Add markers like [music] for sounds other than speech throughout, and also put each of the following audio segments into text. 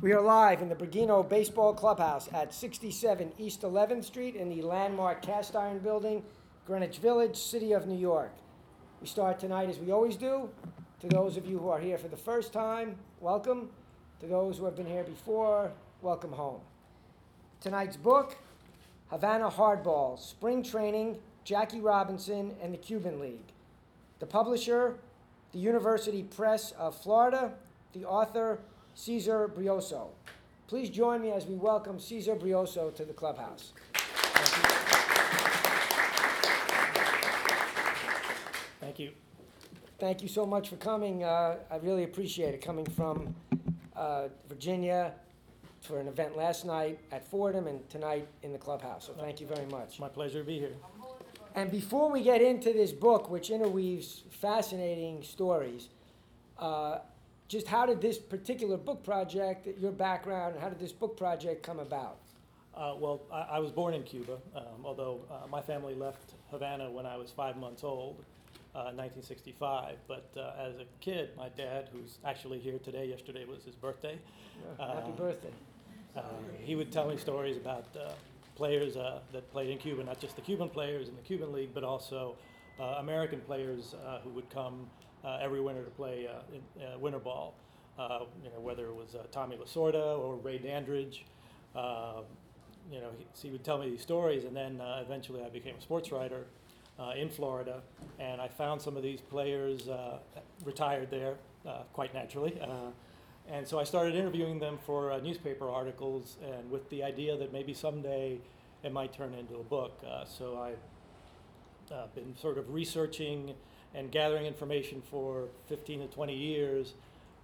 We are live in the Bergino Baseball Clubhouse at 67 East 11th Street in the landmark Cast Iron Building, Greenwich Village, City of New York. We start tonight as we always do. To those of you who are here for the first time, welcome. To those who have been here before, welcome home. Tonight's book Havana Hardball Spring Training, Jackie Robinson, and the Cuban League. The publisher, the University Press of Florida, the author, Cesar Brioso. Please join me as we welcome Cesar Brioso to the clubhouse. Thank you. Thank you so much for coming. Uh, I really appreciate it. Coming from uh, Virginia for an event last night at Fordham and tonight in the clubhouse. So thank you very much. My pleasure to be here. And before we get into this book, which interweaves fascinating stories, uh, just how did this particular book project, your background, how did this book project come about? Uh, well, I, I was born in Cuba, um, although uh, my family left Havana when I was five months old, uh, 1965. But uh, as a kid, my dad, who's actually here today, yesterday was his birthday, Uh, happy Uh, birthday. uh, he would tell me stories about uh, players uh, that played in Cuba, not just the Cuban players in the Cuban League, but also uh, American players uh, who would come every winter to play uh, in, uh, winter ball. Uh, you know, whether it was uh, Tommy Lasorda or Ray Dandridge. Uh, you know, he, he would tell me these stories, and then uh, eventually I became a sports writer uh, in Florida, and I found some of these players uh, retired there, uh, quite naturally. Uh, and so I started interviewing them for uh, newspaper articles, and with the idea that maybe someday it might turn into a book. Uh, so I've uh, been sort of researching and gathering information for 15 to 20 years.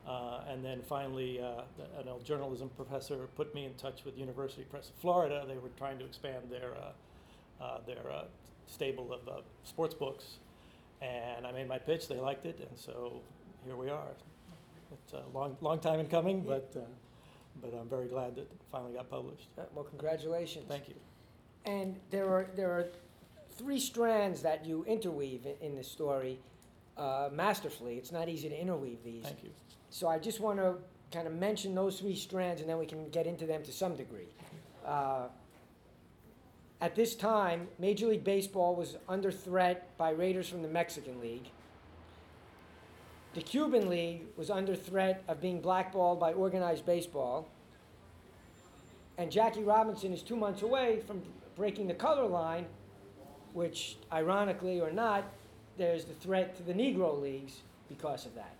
Uh, and then finally, uh, an old journalism professor put me in touch with University Press of Florida. They were trying to expand their, uh, uh, their uh, stable of uh, sports books. And I made my pitch, they liked it, and so here we are. It's a long, long time in coming, but, uh, but I'm very glad that it finally got published. Well, congratulations. Thank you. And there are there are three strands that you interweave in, in this story uh, masterfully. It's not easy to interweave these. Thank you. So I just want to kind of mention those three strands, and then we can get into them to some degree. Uh, at this time, Major League Baseball was under threat by raiders from the Mexican League. The Cuban League was under threat of being blackballed by organized baseball. And Jackie Robinson is two months away from breaking the color line, which, ironically or not, there's the threat to the Negro Leagues because of that.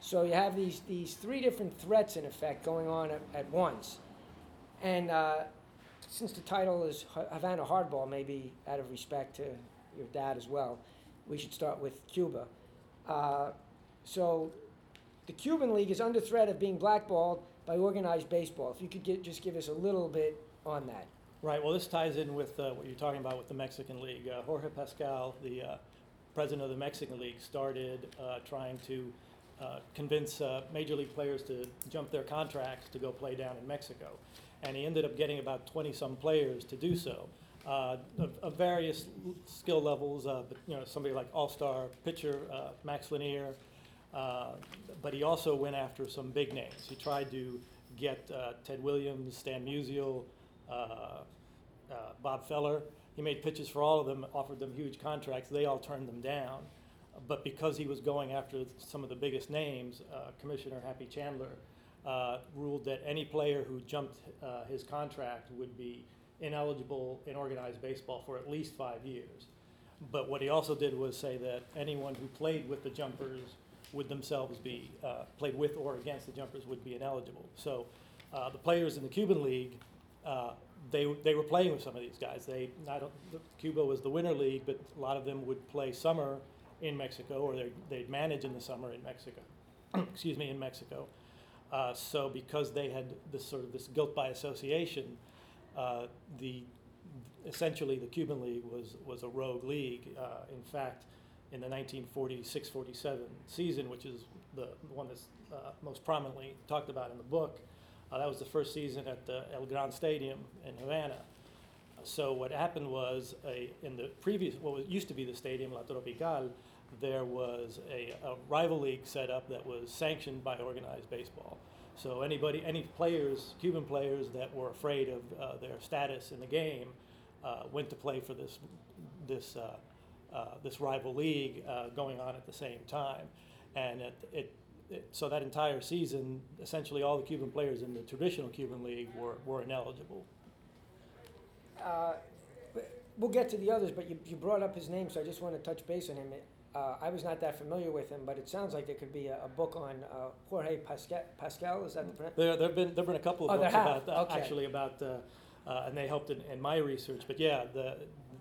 So you have these, these three different threats, in effect, going on at, at once. And uh, since the title is Havana Hardball, maybe out of respect to your dad as well, we should start with Cuba. Uh, so the Cuban League is under threat of being blackballed by organized baseball. If you could get, just give us a little bit on that. Right, well, this ties in with uh, what you're talking about with the Mexican League. Uh, Jorge Pasquel, the uh, president of the Mexican League, started uh, trying to uh, convince uh, major league players to jump their contracts to go play down in Mexico. And he ended up getting about 20 some players to do so. Of, of various skill levels, but you know somebody like all-star pitcher Max Lanier, but he also went after some big names. He tried to get Ted Williams, Stan Musial, Bob Feller. He made pitches for all of them, offered them huge contracts. They all turned them down. But because he was going after some of the biggest names, uh, Commissioner Happy Chandler uh, ruled that any player who jumped uh, his contract would be ineligible in organized baseball for at least five years. But what he also did was say that anyone who played with the jumpers would themselves be, uh, played with or against the jumpers would be ineligible. So uh, the players in the Cuban League, uh, they, they were playing with some of these guys. They, not, Cuba was the winter league, but a lot of them would play summer in Mexico or they'd, they'd manage in the summer in Mexico. [coughs] Excuse me, in Mexico. Uh, so because they had this sort of this guilt by association, uh, the essentially the Cuban League was was a rogue league. Uh, in fact, in the 1946-47 season, which is the one that's uh, most prominently talked about in the book, uh, that was the first season at the El Gran Stadium in Havana. So what happened was a, in the previous, what was, used to be the stadium, La Tropical, there was a, a rival league set up that was sanctioned by organized baseball. So anybody, any players, Cuban players that were afraid of uh, their status in the game, uh, went to play for this this uh, uh, this rival league uh, going on at the same time, and it, it, it so that entire season, essentially all the Cuban players in the traditional Cuban league were, were ineligible. Uh, We'll get to the others, but you, you brought up his name, so I just want to touch base on him. Uh, I was not that familiar with him, but it sounds like there could be a, a book on uh, Jorge Pasquel, Pasquel, is that the pron- There there've been there've been a couple Oh, of there books about uh, Okay. actually about uh, uh, and they helped in, in my research. But yeah, the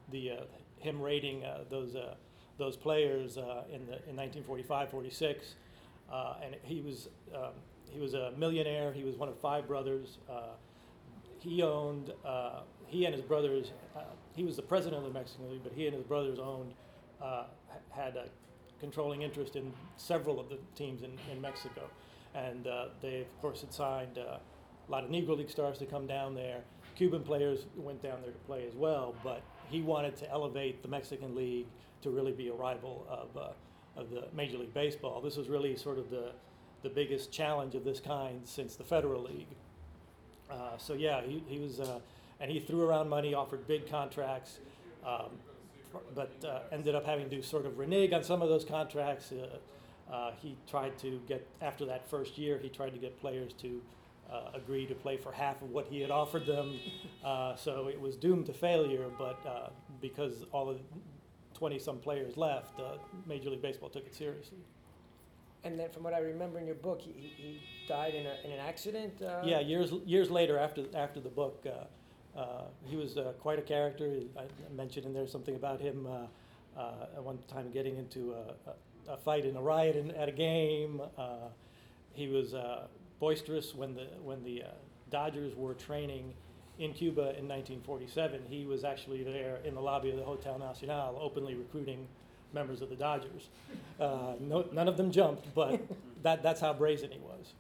the uh, him rating uh, those uh, those players uh, in the in 1945, 46, uh, and he was um, he was a millionaire. He was one of five brothers. Uh, he owned uh, he and his brothers. Uh, he was the president of the Mexican League, but he and his brothers owned uh, had a controlling interest in several of the teams in, in Mexico, and they of course had signed a lot of Negro League stars to come down there. Cuban players went down there to play as well, but he wanted to elevate the Mexican League to really be a rival of uh, of the Major League Baseball. This was really sort of the the biggest challenge of this kind since the Federal League. Uh, so yeah, he, he was, uh, and he threw around money, offered big contracts, um, but uh, ended up having to sort of renege on some of those contracts. Uh, uh, he tried to get after that first year, he tried to get players to uh, agree to play for half of what he had offered them. So it was doomed to failure. But because all the 20 some players left, uh, Major League Baseball took it seriously. And then from what I remember in your book, he, he died in, a, in an accident? Uh, Yeah, years years later, after after the book, uh, uh, he was uh, quite a character. I mentioned in there something about him uh, uh, at one time getting into a, a, a fight in a riot in, at a game. Uh, he was uh, boisterous when the when the uh, Dodgers were training in Cuba in 1947. He was actually there in the lobby of the Hotel Nacional, openly recruiting members of the Dodgers. Uh, no, none of them jumped, but [laughs] that that's how brazen he was.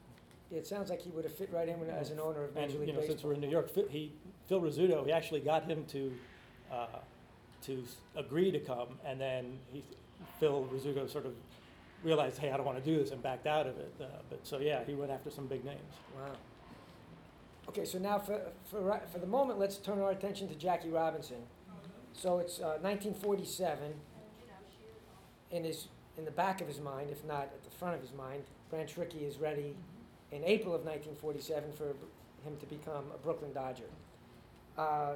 It sounds like he would have fit right in as an owner of And, Major League you know, since we're in New York, Phil- he, Phil Rizzuto, he actually got him to, uh, to agree to come, and then he, Phil Rizzuto sort of realized, hey, I don't want to do this, and backed out of it. Uh, But, so yeah, he went after some big names. Wow. Okay, so now for, for, for the moment, let's turn our attention to Jackie Robinson. So it's uh, 1947. In his, in the back of his mind, if not at the front of his mind, Branch Rickey is ready in April of 1947 for him to become a Brooklyn Dodger. Uh,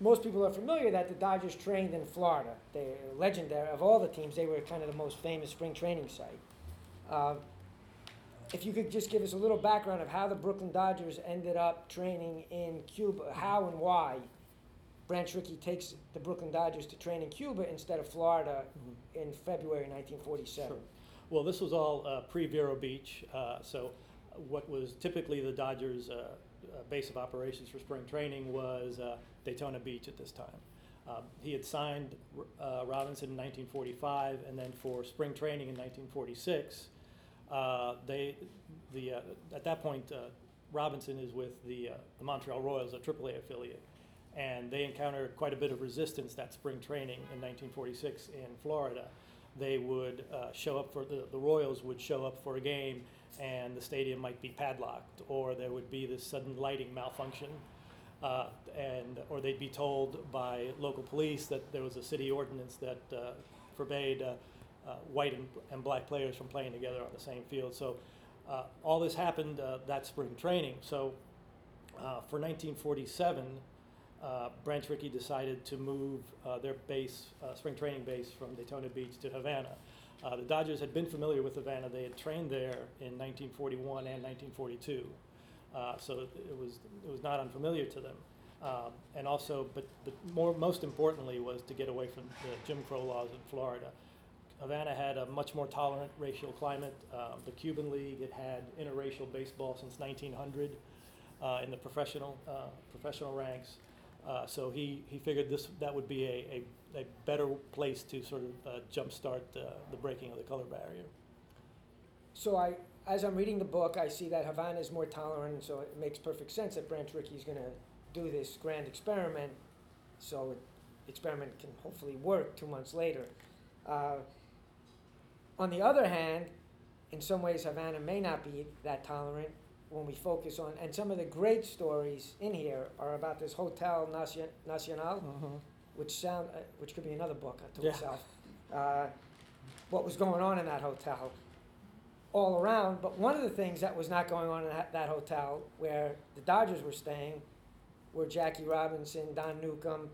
most people are familiar that the Dodgers trained in Florida. They're legendary. Of all the teams, they were kind of the most famous spring training site. Uh, if you could just give us a little background of how the Brooklyn Dodgers ended up training in Cuba, how and why Branch Rickey takes the Brooklyn Dodgers to train in Cuba instead of Florida in February 1947. Sure. Well, this was all uh, pre-Vero Beach, uh, so what was typically the Dodgers' uh, uh, base of operations for spring training was uh, Daytona Beach at this time. Um, he had signed uh, Robinson in 1945, and then for spring training in 1946, uh, they, the, uh, at that point, uh, Robinson is with the, uh, the Montreal Royals, a AAA affiliate, and they encounter quite a bit of resistance that spring training in 1946 in Florida. They would uh, show up for the, the Royals would show up for a game, and the stadium might be padlocked, or there would be this sudden lighting malfunction, uh, and or they'd be told by local police that there was a city ordinance that uh, forbade uh, uh, white and, and black players from playing together on the same field. So uh, all this happened uh, that spring training. So uh, for 1947, uh, Branch Rickey decided to move their base, spring training base, from Daytona Beach to Havana. The Dodgers had been familiar with Havana. They had trained there in 1941 and 1942, uh, so it was it was not unfamiliar to them. Um, and also, but, but more most importantly was to get away from the Jim Crow laws in Florida. Havana had a much more tolerant racial climate. Um, the Cuban League had had interracial baseball since 1900 uh, in the professional uh, professional ranks. Uh, so he, he figured this that would be a, a, a better place to sort of uh, jumpstart uh, the breaking of the color barrier. So I, as I'm reading the book, I see that Havana is more tolerant, so it makes perfect sense that Branch Rickey is going to do this grand experiment, so it, experiment can hopefully work two months later. On the other hand, in some ways, Havana may not be that tolerant when we focus on, and some of the great stories in here are about this Hotel Nacion- Nacional, which sound, uh, which could be another book unto Yeah. itself. Uh, what was going on in that hotel, all around. But one of the things that was not going on in that, that hotel, where the Dodgers were staying, were Jackie Robinson, Don Newcombe,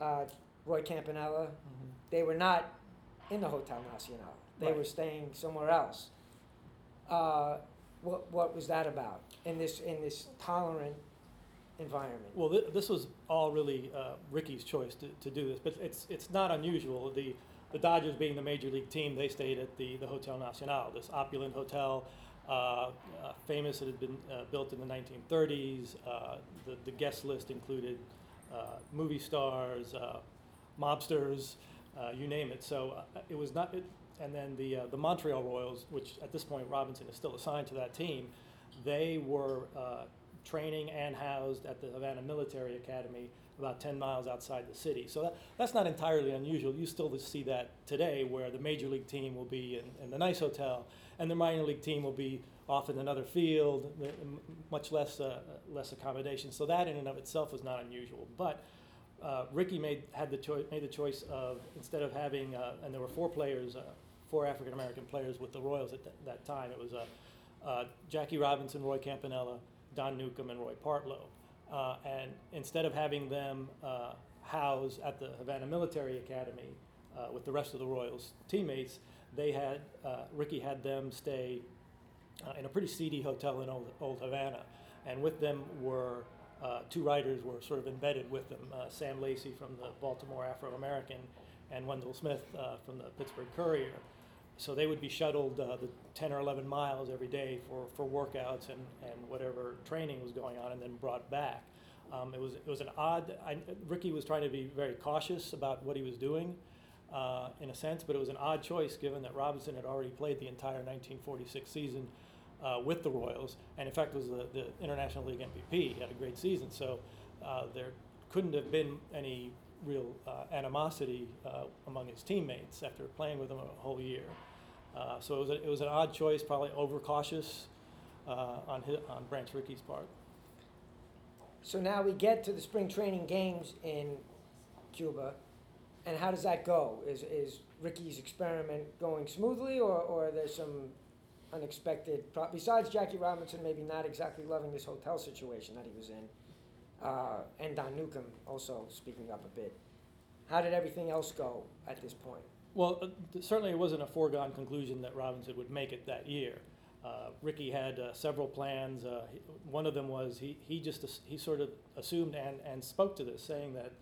uh, Roy Campanella. Mhm. They were not in the Hotel Nacional. They Right. were staying somewhere else. Uh, what, what was that about in this in this tolerant environment? Well, thi- this was all really uh, Rickey's choice to, to do this, but it's, it's not unusual. The, the Dodgers being the major league team, they stayed at the, the Hotel Nacional, this opulent hotel, uh, uh, famous. It had been uh, built in the 1930s. Uh, the, the guest list included uh, movie stars, uh, mobsters, uh, you name it. So uh, it was not. It, and then the uh, the Montreal Royals, which at this point Robinson is still assigned to that team, they were uh, training and housed at the Havana Military Academy, about 10 miles outside the city. So that, that's not entirely unusual. You still see that today, where the major league team will be in, in the nice hotel, and the minor league team will be off in another field, much less uh, less accommodation. So that in and of itself was not unusual. But uh, Rickey made had the choice made the choice of instead of having uh, and there were four players, uh, four African American players with the Royals at th- that time. It was uh, uh, Jackie Robinson, Roy Campanella, Don Newcombe, and Roy Partlow. Uh, and instead of having them uh, housed at the Havana Military Academy with the rest of the Royals teammates, they had Rickey had them stay in a pretty seedy hotel in Old, Old Havana, and with them were uh, two writers were sort of embedded with them: uh, Sam Lacy from the Baltimore Afro American, and Wendell Smith uh, from the Pittsburgh Courier. So they would be shuttled uh, the 10 or 11 miles every day for, for workouts and, and whatever training was going on, and then brought back. Um, it was it was an odd. I, Rickey was trying to be very cautious about what he was doing, uh, in a sense, but it was an odd choice given that Robinson had already played the entire 1946 season uh, with the Royals, and in fact was the, the International League MVP. He had a great season, so uh, there couldn't have been any real uh, animosity uh, among his teammates after playing with him a whole year. Uh, so it was, a, it was an odd choice, probably overcautious uh, on his, on Branch Rickey's part. So now we get to the spring training games in Cuba, and how does that go? Is, is Rickey's experiment going smoothly, or, or there's some unexpected, pro- besides Jackie Robinson maybe not exactly loving this hotel situation that he was in, uh, and Don Newcombe also speaking up a bit. How did everything else go at this point? Well, uh, certainly it wasn't a foregone conclusion that Robinson would make it that year. Uh, Rickey had uh, several plans. Uh, one of them was he, he just he sort of assumed and, and spoke to this, saying that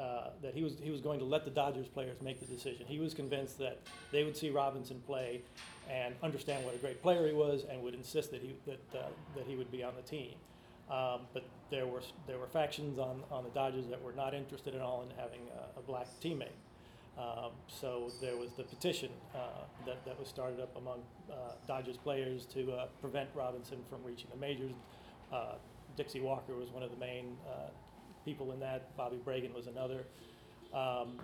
uh, that he was he was going to let the Dodgers players make the decision. He was convinced that they would see Robinson play and understand what a great player he was, and would insist that he that uh, that he would be on the team. Um, but there were there were factions on, on the Dodgers that were not interested at all in having a, a black teammate. Um, so there was the petition uh, that, that was started up among uh, Dodgers players to uh, prevent Robinson from reaching the majors. Uh, Dixie Walker was one of the main uh, people in that. Bobby Bragan was another. Um,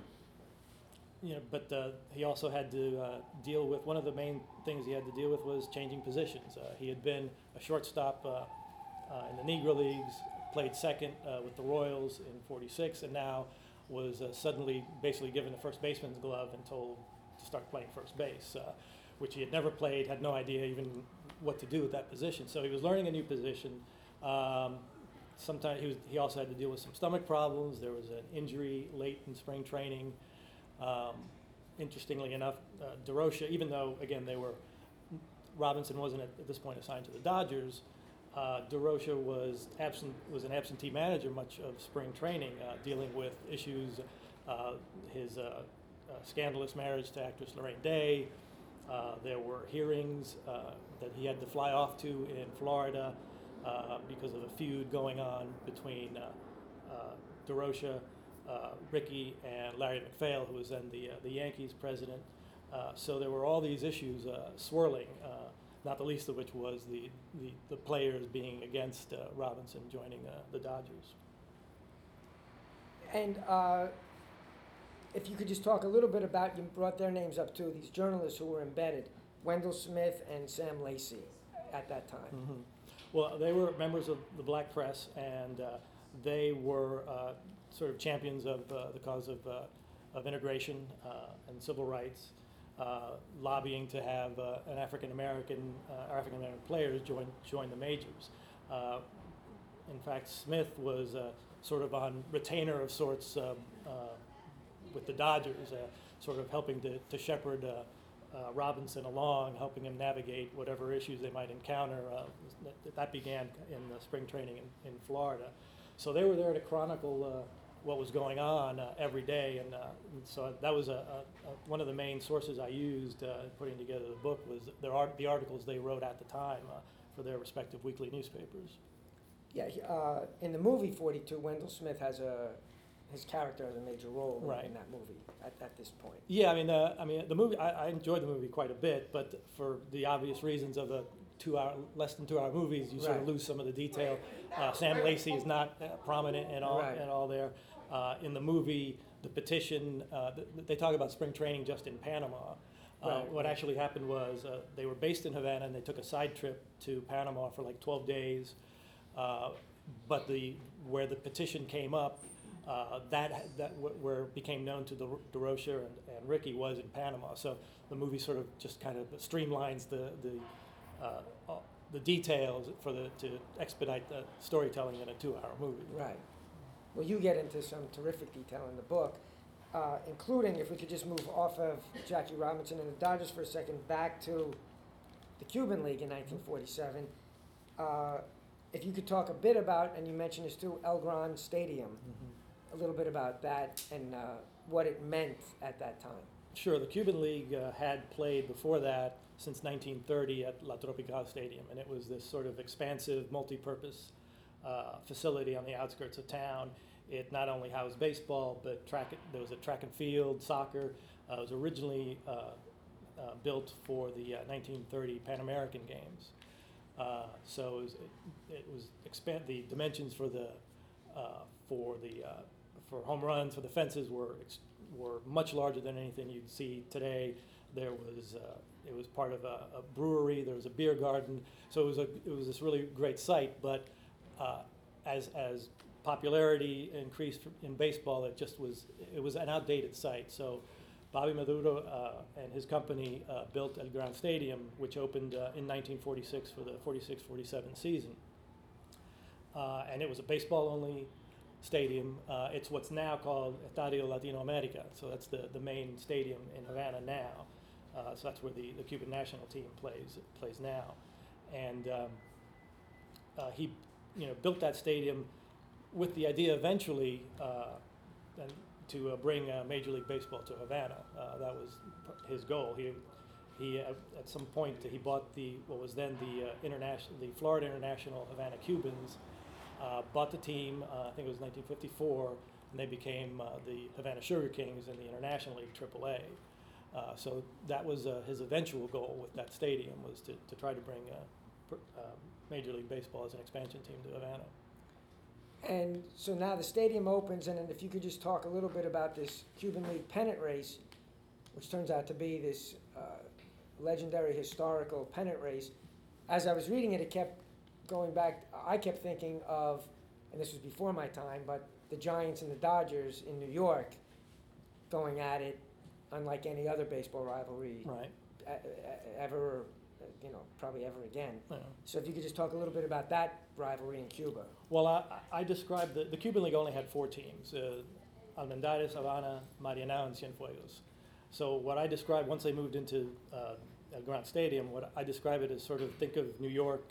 you know, but uh, he also had to uh, deal with one of the main things he had to deal with was changing positions. Uh, he had been a shortstop uh, in the Negro Leagues, played second uh, with the Royals in '46, and now was uh, suddenly basically given the first baseman's glove and told to start playing first base, uh, which he had never played, had no idea even what to do with that position. So he was learning a new position. Um, sometimes he was. He also had to deal with some stomach problems. There was an injury late in spring training. Um, interestingly enough, uh, even though again they were Robinson wasn't at, at this point assigned to the Dodgers, uh, was absent was an absentee manager much of spring training, uh, dealing with issues, uh, his uh, uh, scandalous marriage to actress Laraine Day. Uh, there were hearings that he had to fly off to in Florida because of a feud going on between Durocher, Rickey, and Larry MacPhail, who was then the, the Yankees president. So there were all these issues swirling, not the least of which was the, the, the players being against uh, Robinson joining uh, the Dodgers. And uh, if you could just talk a little bit about, you brought their names up too, these journalists who were embedded. Wendell Smith and Sam Lacy at that time. Mhm. Well, they were members of the Black Press, and uh, they were uh, sort of champions of uh, the cause of, uh, of integration uh, and civil rights, uh, lobbying to have uh, an African American, uh, African American players join join the majors. Uh, in fact, Smith was uh, sort of on retainer of sorts um, uh, with the Dodgers, sort of helping to, to shepherd Robinson along, helping him navigate whatever issues they might encounter. That, began in the spring training in, in Florida. So they were there to chronicle what was going on uh, every day, and, uh, and so that was a, a, a, one of the main sources I used uh, putting together the book was their art, the articles they wrote at the time uh, for their respective weekly newspapers. Yeah, uh, in the movie 42, Wendell Smith has a, his character has a major role in- Right. in that movie at, at this point. Yeah, I mean, uh, I mean, the movie. I, I enjoyed the movie quite a bit, but for the obvious reasons of a two-hour, less than two-hour movies, you sort of lose some of the detail. Uh, Sam Lacy is not uh, prominent at all, Right. at all there. Uh, in the movie, the petition. Uh, th- they talk about spring training just in Panama. Uh, Right. What actually happened was uh, they were based in Havana and they took a side trip to Panama for like 12 days. Uh, but the where the petition came up, uh, that that wh- where it became known to the Durocher and, and Rickey was in Panama. So the movie sort of just kind of streamlines the the uh, uh, the details for the to expedite the storytelling in a two-hour movie. Right. Well, you get into some terrific detail in the book, uh, including if we could just move off of Jackie Robinson and the Dodgers for a second back to the Cuban League in 1947. Uh, if you could talk a bit about, and you mentioned this too, El Gran Stadium, a little bit about that and uh, what it meant at that time. Sure, the Cuban League uh, had played before that since 1930 at La Tropical Stadium, and it was this sort of expansive, multi-purpose uh, facility on the outskirts of town. It not only housed baseball, but track. There was a track and field, soccer. Uh, it was originally uh, uh, built for the uh, 1930 Pan American Games. So it was, it was expand the dimensions for the for the for home runs for the fences were were much larger than anything you'd see today. There was uh, it was part of a, a brewery. There was a beer garden. So it was a it was this really great site. But uh, as as popularity increased in baseball, it just was it was an outdated site. So Bobby Maduro uh, and his company uh, built El Gran Stadium, which opened uh, in 1946 for the 46-47 season. Uh, and it was a baseball-only stadium. Uh, it's what's now called Estadio Latinoamerica, so that's the, the main stadium in Havana now. Uh, so that's where the, the Cuban national team plays plays now. And um, uh, he, you know, built that stadium with the idea eventually uh, to uh, bring uh, Major League Baseball to Havana. Uh, that was his goal. He, he uh, at some point he bought the what was then the uh, international, the Florida International Havana Cubans, bought the team. I think it was 1954, and they became the Havana Sugar Kings in the International League AAA. Uh, so that was his eventual goal with that stadium was to, to try to bring pr- uh, Major League Baseball as an expansion team to Havana. And so now the stadium opens, and then if you could just talk a little bit about this Cuban League pennant race, which turns out to be this uh, legendary historical pennant race. As I was reading it, it kept going back. I kept thinking of, and this was before my time, but the Giants and the Dodgers in New York going at it, unlike any other baseball rivalry Right. ever, uh, you know, probably ever again. Yeah. So if you could just talk a little bit about that rivalry in Cuba. Well, I, I described the, the Cuban League only had four teams uh, Almendares, Havana, Marianao, and Cienfuegos. So, what I described once they moved into uh, El Gran Stadium, what I describe it as sort of think of New York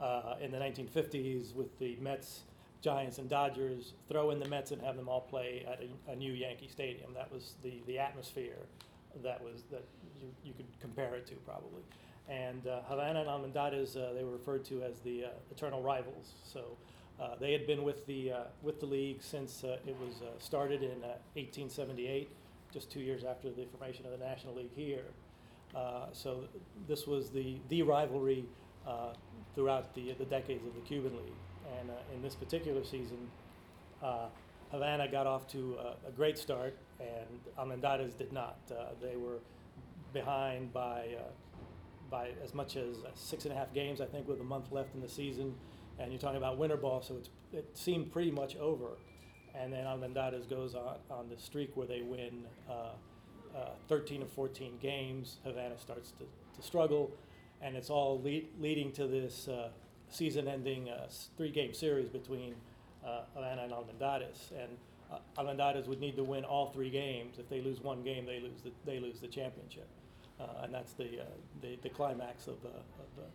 uh, in the 1950s with the Mets, Giants, and Dodgers, throw in the Mets and have them all play at a, a new Yankee Stadium. That was the, the atmosphere that was that you, you could compare it to probably. And uh, Havana and Almendares, uh, they were referred to as the uh, eternal rivals. So they had been with the with the league since it was started in uh, 1878, just two years after the formation of the National League here. So this was the the rivalry throughout the the decades of the Cuban League. And in this particular season, Havana got off to a, a great start, and Almendares did not. Uh, they were behind by uh, by as much as six and a half games, I think, with a month left in the season. And you're talking about winter ball, so it seemed pretty much over. And then Almendares goes on, on the streak where they win uh, uh, 13 or 14 games. Havana starts to, to struggle, and it's all lead, leading to this uh, season-ending uh, three-game series between uh, Havana and Almendares. And uh, Almendares would need to win all three games. If they lose one game, they lose the, they lose the championship. Uh, and that's the, uh, the, the climax of, uh, of uh,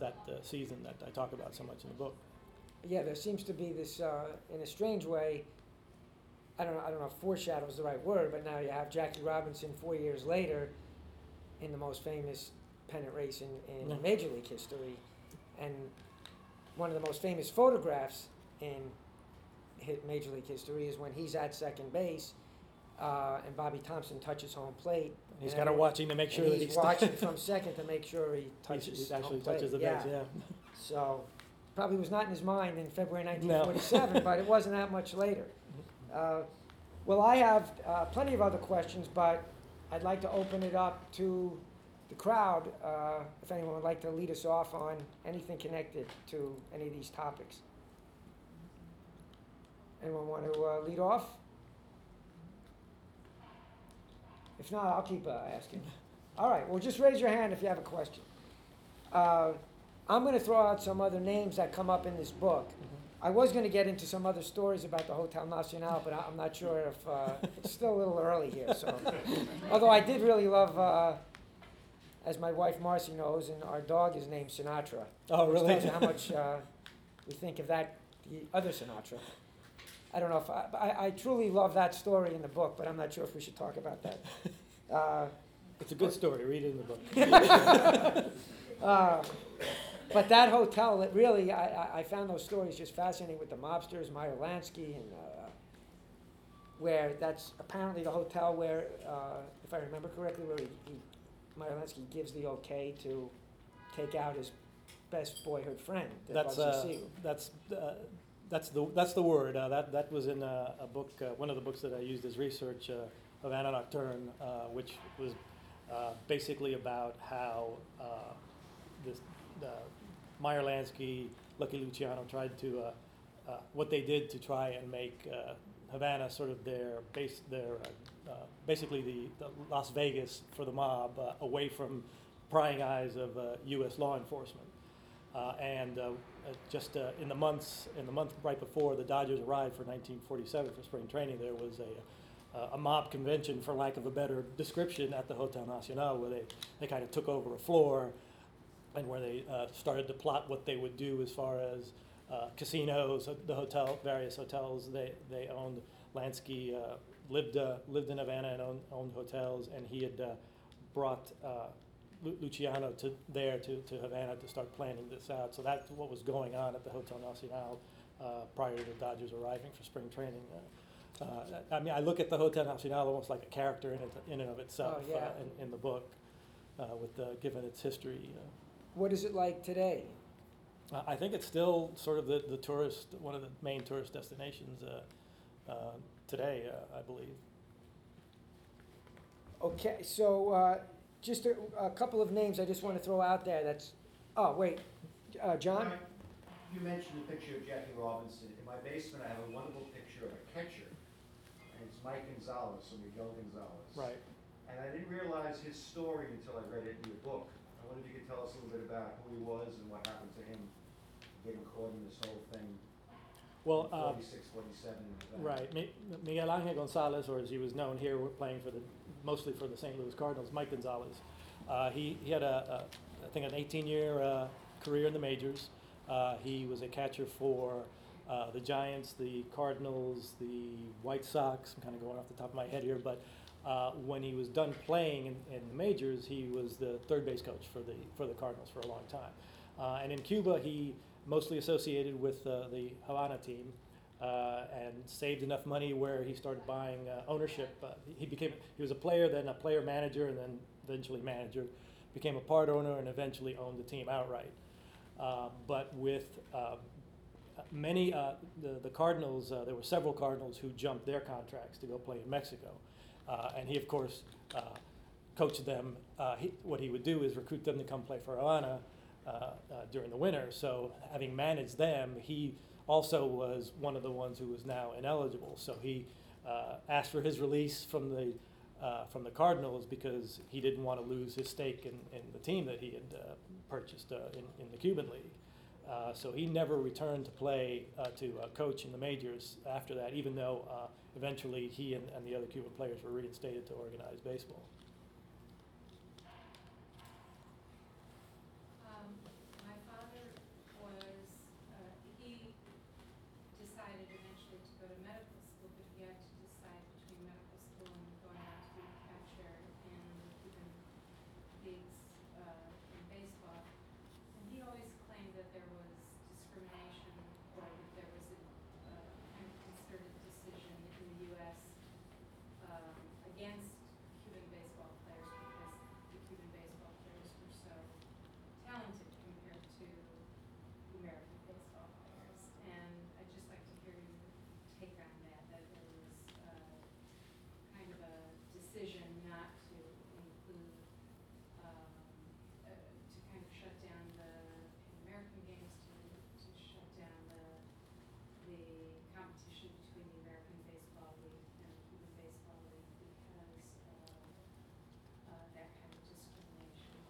that uh, season that I talk about so much in the book. Yeah, there seems to be this, uh, in a strange way, I don't know, I don't know if foreshadow is the right word, but now you have Jackie Robinson four years later in the most famous pennant race in, in Yeah. Major League history. And one of the most famous photographs in Major League history is when he's at second base uh, and Bobby Thomson touches home plate. He's and got to every- watching to make sure and that he's he's watching from [laughs] second to make sure he He touches he actually touches the yeah. base, yeah. [laughs] So, probably was not in his mind in February No. 1947, but it wasn't that much later. [laughs] Uh, Well, I have uh, plenty of other questions, but I'd like to open it up to the crowd, uh, if anyone would like to lead us off on anything connected to any of these topics. Anyone want to uh, lead off? If not, I'll keep uh, asking. All right, well, just raise your hand if you have a question. Uh, I'm going to throw out some other names that come up in this book. I was going to get into some other stories about the Hotel Nacional, but I- I'm not sure if uh, it's still a little early here. So, [laughs] although I did really love, uh, as my wife Marcy knows, and our dog is named Sinatra. Oh, which really? tells you how much [laughs] uh, we think of that, the other Sinatra. I don't know if I, I, I truly love that story in the book, but I'm not sure if we should talk about that. [laughs] Uh, It's a good story, read it in the book. [laughs] Uh, But that hotel, it really, I, I, found those stories just fascinating with the mobsters, Meyer Lansky, and, uh, where that's apparently the hotel where, uh, if I remember correctly, where he, he, Meyer Lansky gives the okay to take out his best boyhood friend, that That's, uh, that's, uh, that's the, that's the word. Uh, That, that was in a, a book, uh, one of the books that I used as research uh, Havana Nocturne, uh, which was uh, basically about how uh, this, Meyer Lansky, Lucky Luciano tried to, what they did to try and make Havana sort of their base, their, basically the, the Las Vegas for the mob, away from prying eyes of U.S. law enforcement. Uh, and uh, uh, just uh, in the months, in the month right before the Dodgers arrived for 1947 for spring training, there was a, uh, a mob convention, for lack of a better description, at the Hotel Nacional, where they, they kind of took over a floor and where they uh, started to plot what they would do as far as casinos, the hotel, various hotels they, they owned. Lansky lived, lived in Havana and owned, owned hotels, and he had brought Lu- Luciano to there to, to Havana to start planning this out. So that's what was going on at the Hotel Nacional uh, prior to the Dodgers arriving for spring training. Uh, uh, I mean, I look at the Hotel Nacional almost like a character in, it, in and of itself Oh, yeah. uh, in, in the book, uh, with uh, given its history. Uh, What is it like today? uh, I think it's still sort of the, the tourist, one of the main tourist destinations uh, uh, today, uh, I believe. Okay, so, uh, just a, a couple of names I just want to throw out there that's, oh, wait, uh, John? You mentioned the picture of Jackie Robinson. In my basement, I have a wonderful picture of a catcher, and it's Mike Gonzalez, or Miguel Gonzalez. Right. And I didn't realize his story until I read it in your book. I wonder if you could tell us a little bit about who he was and what happened to him, getting caught in this whole thing. Well, uh, Forty-six, forty-seven. Right, Miguel Angel Gonzalez, or as he was known here, playing for the, mostly for the St. Louis Cardinals, Mike Gonzalez. Uh, he, he had a, a, I think an eighteen-year, uh, career in the majors. Uh, he was a catcher for, uh, the Giants, the Cardinals, the White Sox, I'm kinda going off the top of my head here, but, uh, when he was done playing in, in the majors, he was the third base coach for the, for the Cardinals for a long time. Uh, and in Cuba, he mostly associated with, the Havana team uh, and saved enough money where he started buying uh, ownership. Uh, he became he was a player, then a player manager, and then eventually manager. Became a part owner and eventually owned the team outright. Uh, but with uh, many uh, the the Cardinals, uh, there were several Cardinals who jumped their contracts to go play in Mexico, and he of course. Uh, coach them, he, what he would do is recruit them to come play for uh, during the winter. So having managed them, he also was one of the ones who was now ineligible. So he uh, asked for his release from the uh, from the Cardinals because he didn't want to lose his stake in, in the team that he had uh, purchased uh, in, in the Cuban League. Uh, so he never returned to play uh, to coach in the majors after that, even though eventually he and, and the other Cuban players were reinstated to organize baseball. Um, my father was, uh, he decided eventually to go to medical school, but he had to decide between medical school and going on to be a catcher in the Cuban leagues, uh, in baseball. And he always claimed that there was discrimination or that there was a, uh, kind of concerted decision in the US, um, against Cuban baseball players because the Cuban baseball players were so talented compared to American baseball players. And I'd just like to hear your take on that, that there was uh, kind of a decision not to include, um, uh, to kind of shut down the American games, to, to shut down the, the competition between the American Baseball League and the Cuban Baseball League because of uh, that kind of discrimination.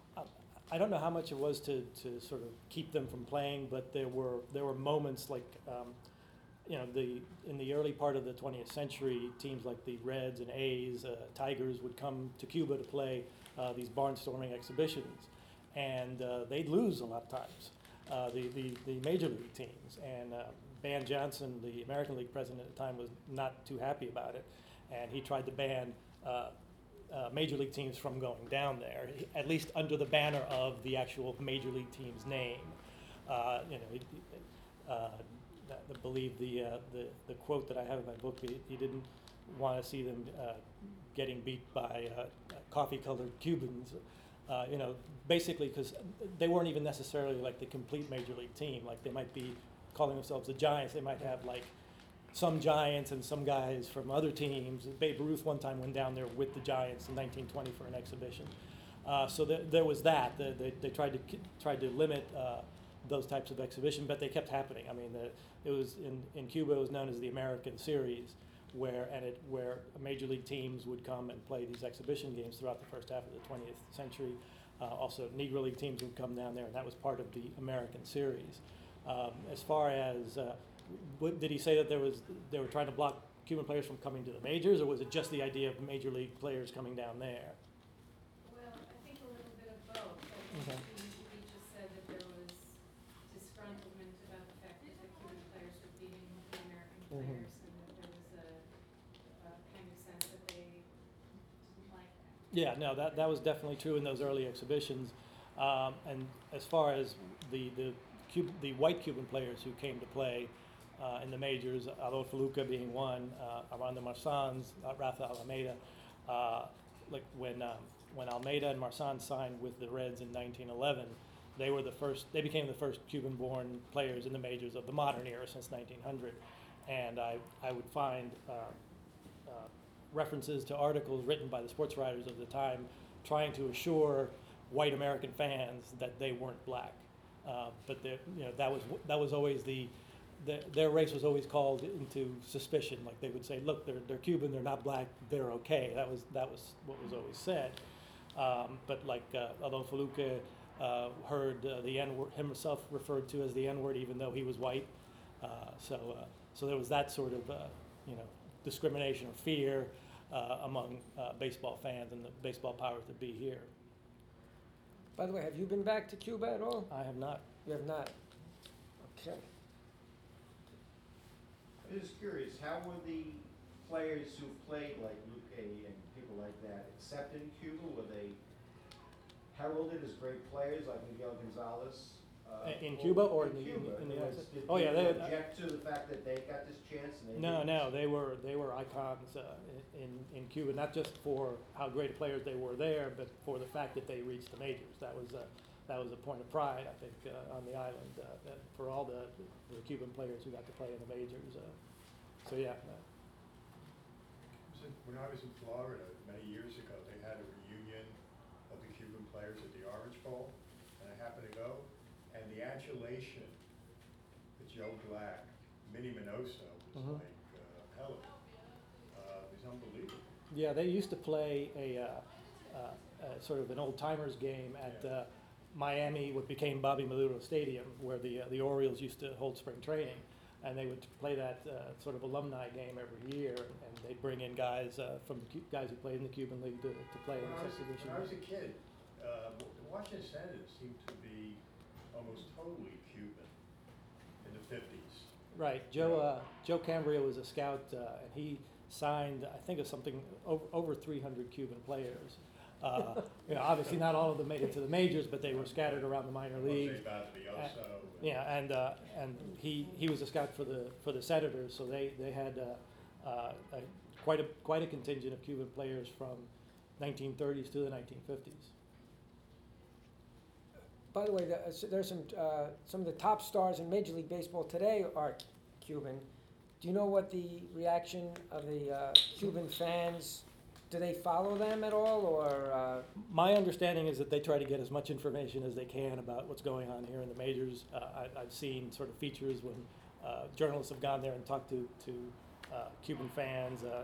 I- don't know how much it was to, to sort of keep them from playing, but there were there were moments like, um, you know, the in the early part of the 20th century, teams like the Reds and A's, uh, Tigers would come to Cuba to play uh, these barnstorming exhibitions, and uh, they'd lose a lot of times. Uh, the, the the major league teams and uh, Ban Johnson, the American League president at the time, was not too happy about it, and he tried to ban. Uh, major league teams from going down there, at least under the banner of the actual major league team's name. Uh, you know, he, uh, believe the, uh, the the quote that I have in my book. He, he didn't want to see them uh, getting beat by uh, coffee-colored Cubans. You know, basically because they weren't even necessarily like the complete major league team. Like they might be calling themselves the Giants. They might have like some Giants and some guys from other teams. Babe Ruth one time went down there with the Giants in 1920 for an exhibition. Uh, so there, there was that. The, they, they tried to tried to limit uh, those types of exhibition, but they kept happening. I mean, the, it was in, in Cuba. It was known as the American Series, where and it where major league teams would come and play these exhibition games throughout the first half of the 20th century. Uh, also, Negro League teams would come down there, and that was part of the American Series. Um, as far as uh, what, did he say that there was they were trying to block Cuban players from coming to the majors, or was it just the idea of major league players coming down there? Well, I think a little bit of both. Okay. he, he just said that there was disgruntlement about the fact that the Cuban players were beating the American Mhm. players and that there was a, a kind of sense that they didn't like that. Yeah, no, that, that was definitely true in those early exhibitions. Um, and as far as the, the, Cub- the white Cuban players who came to play uh, in the majors, Adolfo Luque being one, uh, Armando Marsans, uh, Rafael Almeida, uh, like when, um, when Almeida and Marsan signed with the Reds in 1911, they were the first, they became the first Cuban-born players in the majors of the modern era since 1900. And I, I would find uh, uh, references to articles written by the sports writers of the time trying to assure white American fans that they weren't black. Uh, but you know, that was, that was always the, the, their race was always called into suspicion. Like they would say, look, they're, they're Cuban, they're not black, they're okay. That was, that was what was always said. Um, but like uh, Adolfo Luque uh, heard uh, the N word himself referred to as the N word, even though he was white. Uh, so, uh, so there was that sort of, uh, you know, discrimination or fear uh, among uh, baseball fans and the baseball powers that be here. By the way, have you been back to Cuba at all? I have not. You have not? Okay. I'm just curious, how were the players who played like Luque and people like that accepted in Cuba? Were they heralded as great players like Miguel Gonzalez? uh, In- Cuba or in the- Cuba? in the In other words, United- Did Oh, yeah, people they- object to the fact that they got this chance and they No, didn't? no, they were they were icons uh, in in Cuba, not just for how great players they were there, but for the fact that they reached the majors. That was uh, that was a point of pride, I think, uh, on the island uh, that for all the, the Cuban players who got to play in the majors. Uh, so yeah, uh, When I was in Florida many years ago, they had a reunion of the Cuban players at the Orange Bowl, and I happened to go, and the adulation that Joe Black, Minnie Minoso was Mhm. like, uh, hell. Uh, it was unbelievable. Yeah, they used to play a, uh, uh, uh, sort of an old timers game at Yeah. uh, Miami, what became Bobby Maduro Stadium, where the uh, the Orioles used to hold spring training, and they would play that uh, sort of alumni game every year, and they'd bring in guys uh, from the Cu- guys who played in the Cuban League to, to play in When I this was, exhibition. when I was a kid, uh, the Washington Senators seemed to be almost totally Cuban in the fifties. Right, Joe uh, Joe Cambria was a scout, uh, and he signed, I think, of something over, over 300 Cuban players. Uh, you know, obviously, not all of them made it to the majors, but they were scattered around the minor leagues. Jose Basilioso. Yeah, and uh, and he, he was a scout for the for the Senators, so they they had uh, uh, a, quite a quite a contingent of Cuban players from 1930s to the 1950s. By the way, the- uh, so there's some, uh, some of the top stars in Major League Baseball today are Cuban. Do you know what the reaction of the uh, Cuban fans, do they follow them at all, or, uh, My understanding is that they try to get as much information as they can about what's going on here in the majors. Uh, I, I've seen sort of features when uh, journalists have gone there and talked to, to uh, Cuban fans, uh,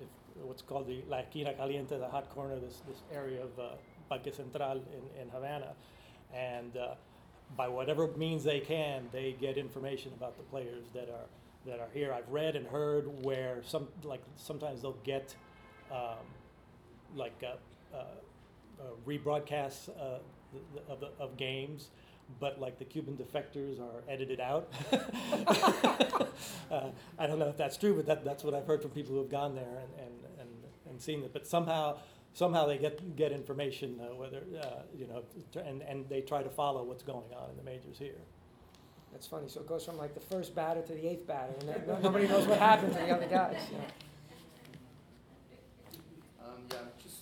if, if what's called the La Esquina Caliente, the hot corner, this, this area of uh, Parque Central in, in Havana. And uh, by whatever means they can, they get information about the players that are, that are here. I've read and heard where some, like, sometimes they'll get um, like uh, uh, uh, rebroadcasts uh, of, of games, but like the Cuban defectors are edited out. [laughs] uh, I don't know if that's true, but that, that's what I've heard from people who have gone there and, and, and, and seen it. But somehow, somehow they get get information, uh, whether uh, you know, and, and they try to follow what's going on in the majors here. that's funny, so it goes from like the first batter to the eighth batter, and nobody knows what happened to the other guys? Um, yeah, I'm just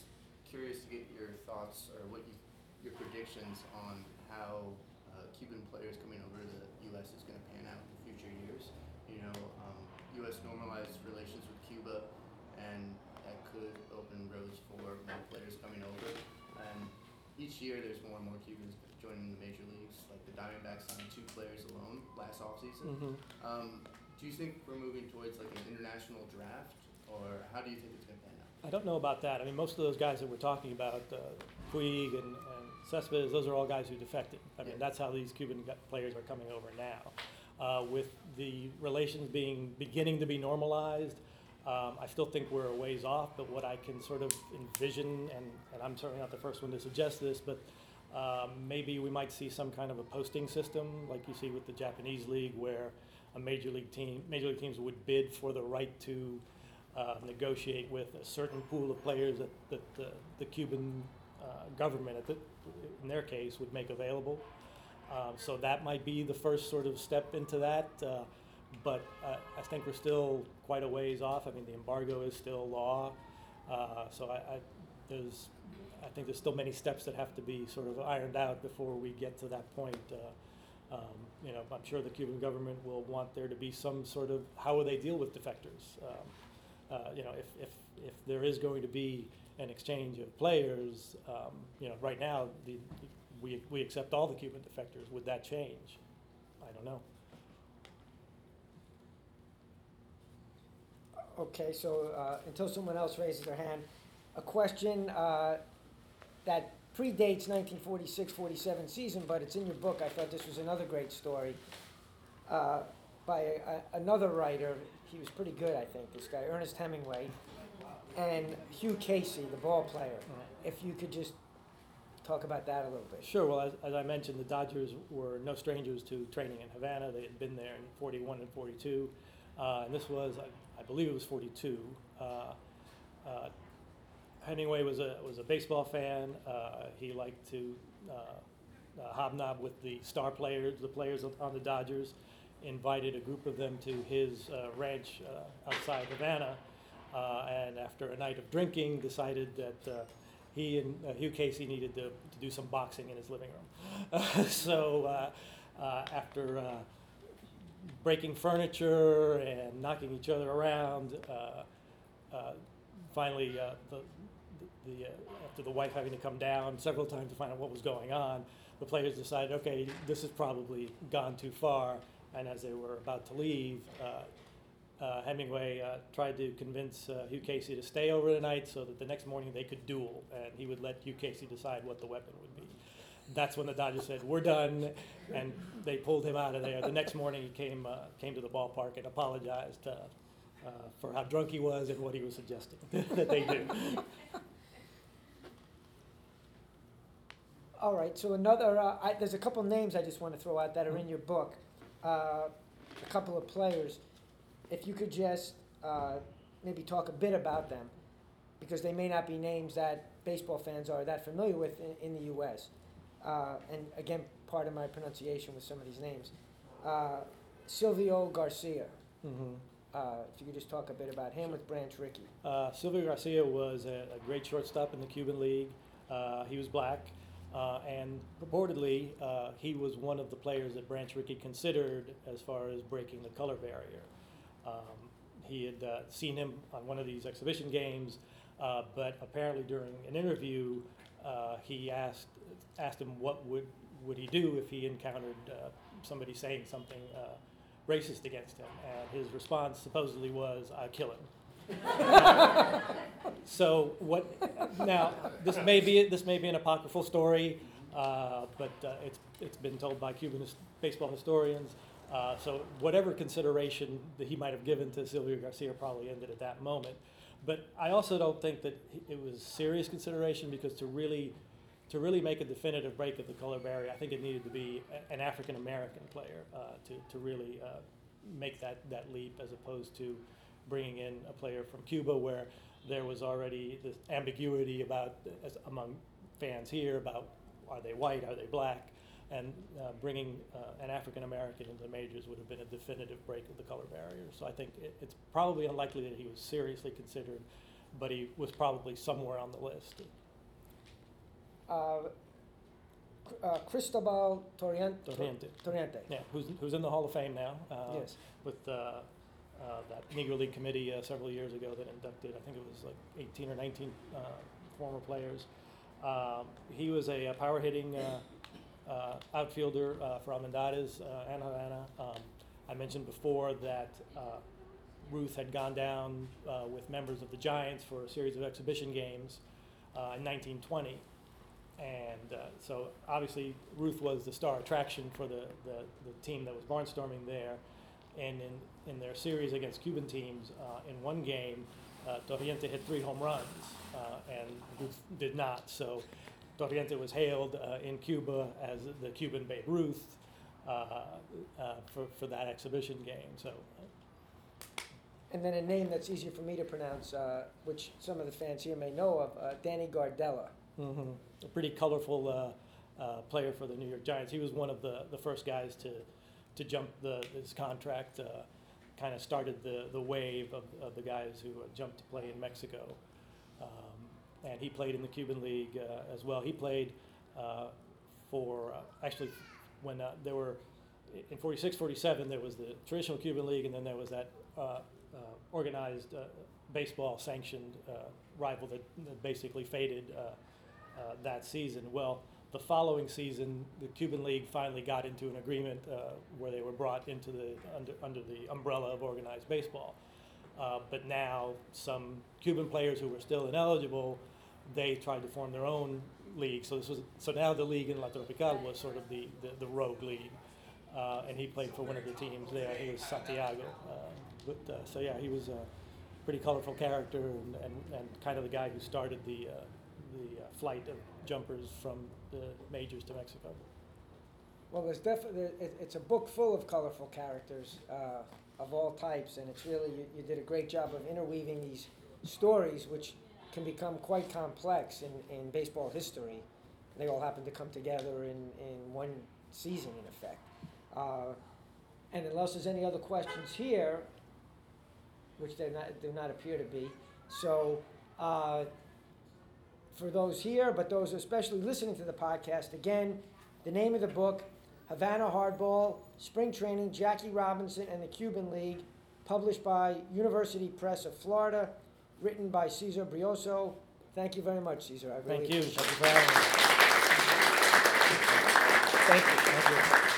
curious to get your thoughts or what you, your predictions on how uh, Cuban players coming over to the U.S. is going to pan out in future years. You know, um, U.S. normalized relations with Cuba, and that could open roads for more players coming over. And each year, there's more and more Cubans joining the major leagues. Like the Diamondbacks signed two players alone last offseason. Mm-hmm. Um, do you think we're moving towards like an international draft, or how do you think it's going to pan out? I don't know about that. I mean, most of those guys that we're talking about, uh, Puig and, and Cespedes, those are all guys who defected. I mean, that's how these Cuban gu- players are coming over now. Uh, with the relations being beginning to be normalized, um, I still think we're a ways off. But what I can sort of envision, and, and I'm certainly not the first one to suggest this, but um, maybe we might see some kind of a posting system, like you see with the Japanese league, where a major league team, major league teams would bid for the right to uh, negotiate with a certain pool of players that, that the, the Cuban uh, government, at the, in their case, would make available. Um, so that might be the first sort of step into that. Uh, but uh, I think we're still quite a ways off. I mean, the embargo is still law. Uh, so I, I, there's, I think there's still many steps that have to be sort of ironed out before we get to that point. Uh, um, you know, I'm sure the Cuban government will want there to be some sort of how will they deal with defectors. Um, uh, you know, if, if, if there is going to be an exchange of players, um, you know, right now, the, we, we accept all the Cuban defectors. Would that change? I don't know. Okay, so uh, until someone else raises their hand, a question uh, that predates 1946-47 season, but it's in your book. I thought this was another great story uh, by a, a- another writer. He was pretty good, I think, this guy, Ernest Hemingway, and Hugh Casey, the ball player. If you could just talk about that a little bit. Sure. Well, as, as I mentioned, the Dodgers were no strangers to training in Havana. They had been there in 41 and 42. Uh, and this was, I, I believe it was 42. Uh, uh, Hemingway was a, was a baseball fan. Uh, he liked to uh, uh, hobnob with the star players, the players on the Dodgers. Invited a group of them to his uh, ranch uh, outside Havana. Uh, and after a night of drinking, decided that uh, he and uh, Hugh Casey needed to, to do some boxing in his living room. [laughs] so uh, after breaking furniture and knocking each other around, finally the, the, uh, after the wife having to come down several times to find out what was going on, the players decided, okay, this has probably gone too far. And as they were about to leave, uh, uh, Hemingway uh, tried to convince uh, Hugh Casey to stay over the night so that the next morning they could duel, and he would let Hugh Casey decide what the weapon would be. That's when the Dodgers said, "We're done," and they pulled him out of there. The next morning, he came uh, came to the ballpark and apologized uh, for how drunk he was and what he was suggesting [laughs] that they do. All right, so another, I, there's a couple names I just want to throw out that are in your book. Uh, a couple of players. If you could just uh, maybe talk a bit about them, because they may not be names that baseball fans are that familiar with in, in the U.S. Uh, and again, part of my pronunciation with some of these names. Uh, Silvio Garcia. hmm Uh, if you could just talk a bit about him with Branch Rickey. Uh, Silvio Garcia was a, a great shortstop in the Cuban League. Uh, he was black, uh, and purportedly, uh, he was one of the players that Branch Rickey considered as far as breaking the color barrier. Um, he had uh, seen him on one of these exhibition games, uh, but apparently during an interview, uh, he asked asked him what would would he do if he encountered uh, somebody saying something racist against him, and his response supposedly was, "I'd kill him." [laughs] So what? Now this may be this may be an apocryphal story, uh, but uh, it's it's been told by Cuban his- baseball historians. Uh, so whatever consideration that he might have given to Silvio Garcia probably ended at that moment. But I also don't think that it was serious consideration because to really to really make a definitive break of the color barrier, I think it needed to be an African American player uh, to to really uh, make that that leap as opposed to bringing in a player from Cuba where there was already this ambiguity about as among fans here about are they white, are they black, and uh, bringing uh, an African American into the majors would have been a definitive break of the color barrier. So I think it, it's probably unlikely that he was seriously considered, but he was probably somewhere on the list. Uh, uh, Cristobal Torriente. Torriente. Torriente. Yeah, who's who's in the Hall of Fame now? Uh, Yes. With uh, that Negro League committee uh, several years ago that inducted, I think it was like 18 or 19 uh, former players. Um, he was a, uh power hitting uh, uh, outfielder for Almendares uh, and Havana. Um, I mentioned before that Ruth had gone down with members of the Giants for a series of exhibition games in 1920. And uh, so obviously Ruth was the star attraction for the, the, the team that was barnstorming there. And in, in their series against Cuban teams, uh, in one game, uh, Torriente hit three home runs, uh, and Ruth did not. So Torriente was hailed uh, in Cuba as the Cuban Babe Ruth uh, uh, for, for that exhibition game. So And then a name that's easier for me to pronounce, uh, which some of the fans here may know of, uh, Danny Gardella. Mm-hmm. A pretty colorful uh, uh, player for the New York Giants. He was one of the, the first guys to, to jump the, his contract, uh, kind of started the, the wave of, of the guys who uh, jumped to play in Mexico. Um, and he played in the Cuban League uh, as well. He played uh, for, uh, actually, when uh, there were, in 46, 47, there was the traditional Cuban League, and then there was that uh, organized baseball sanctioned rival that, that basically faded that season. Well, the following season, the Cuban League finally got into an agreement uh, where they were brought into the under, under the umbrella of organized baseball. Uh, but now, some Cuban players who were still ineligible, they tried to form their own league. So this was so now the league in La Tropical was sort of the, the, the rogue league, uh, and he played for one of the teams there. He was Santiago. Uh, but uh, so yeah, he was a pretty colorful character and, and, and kind of the guy who started the uh, the flight of jumpers from the majors to Mexico. Well, there's definitely, it, it's a book full of colorful characters uh, of all types, and it's really, you, you did a great job of interweaving these stories, which can become quite complex in, in baseball history. They all happen to come together in, in one season, in effect. Uh, and unless there's any other questions here, which there not, do not appear to be, so uh, for those here, but those especially listening to the podcast, again, the name of the book, Havana Hardball, Spring Training, Jackie Robinson and the Cuban League, published by University Press of Florida, written by Cesar Brioso, Thank you very much, Cesar. I really Thank you. appreciate Thank it. you for having me. Thank you, thank you.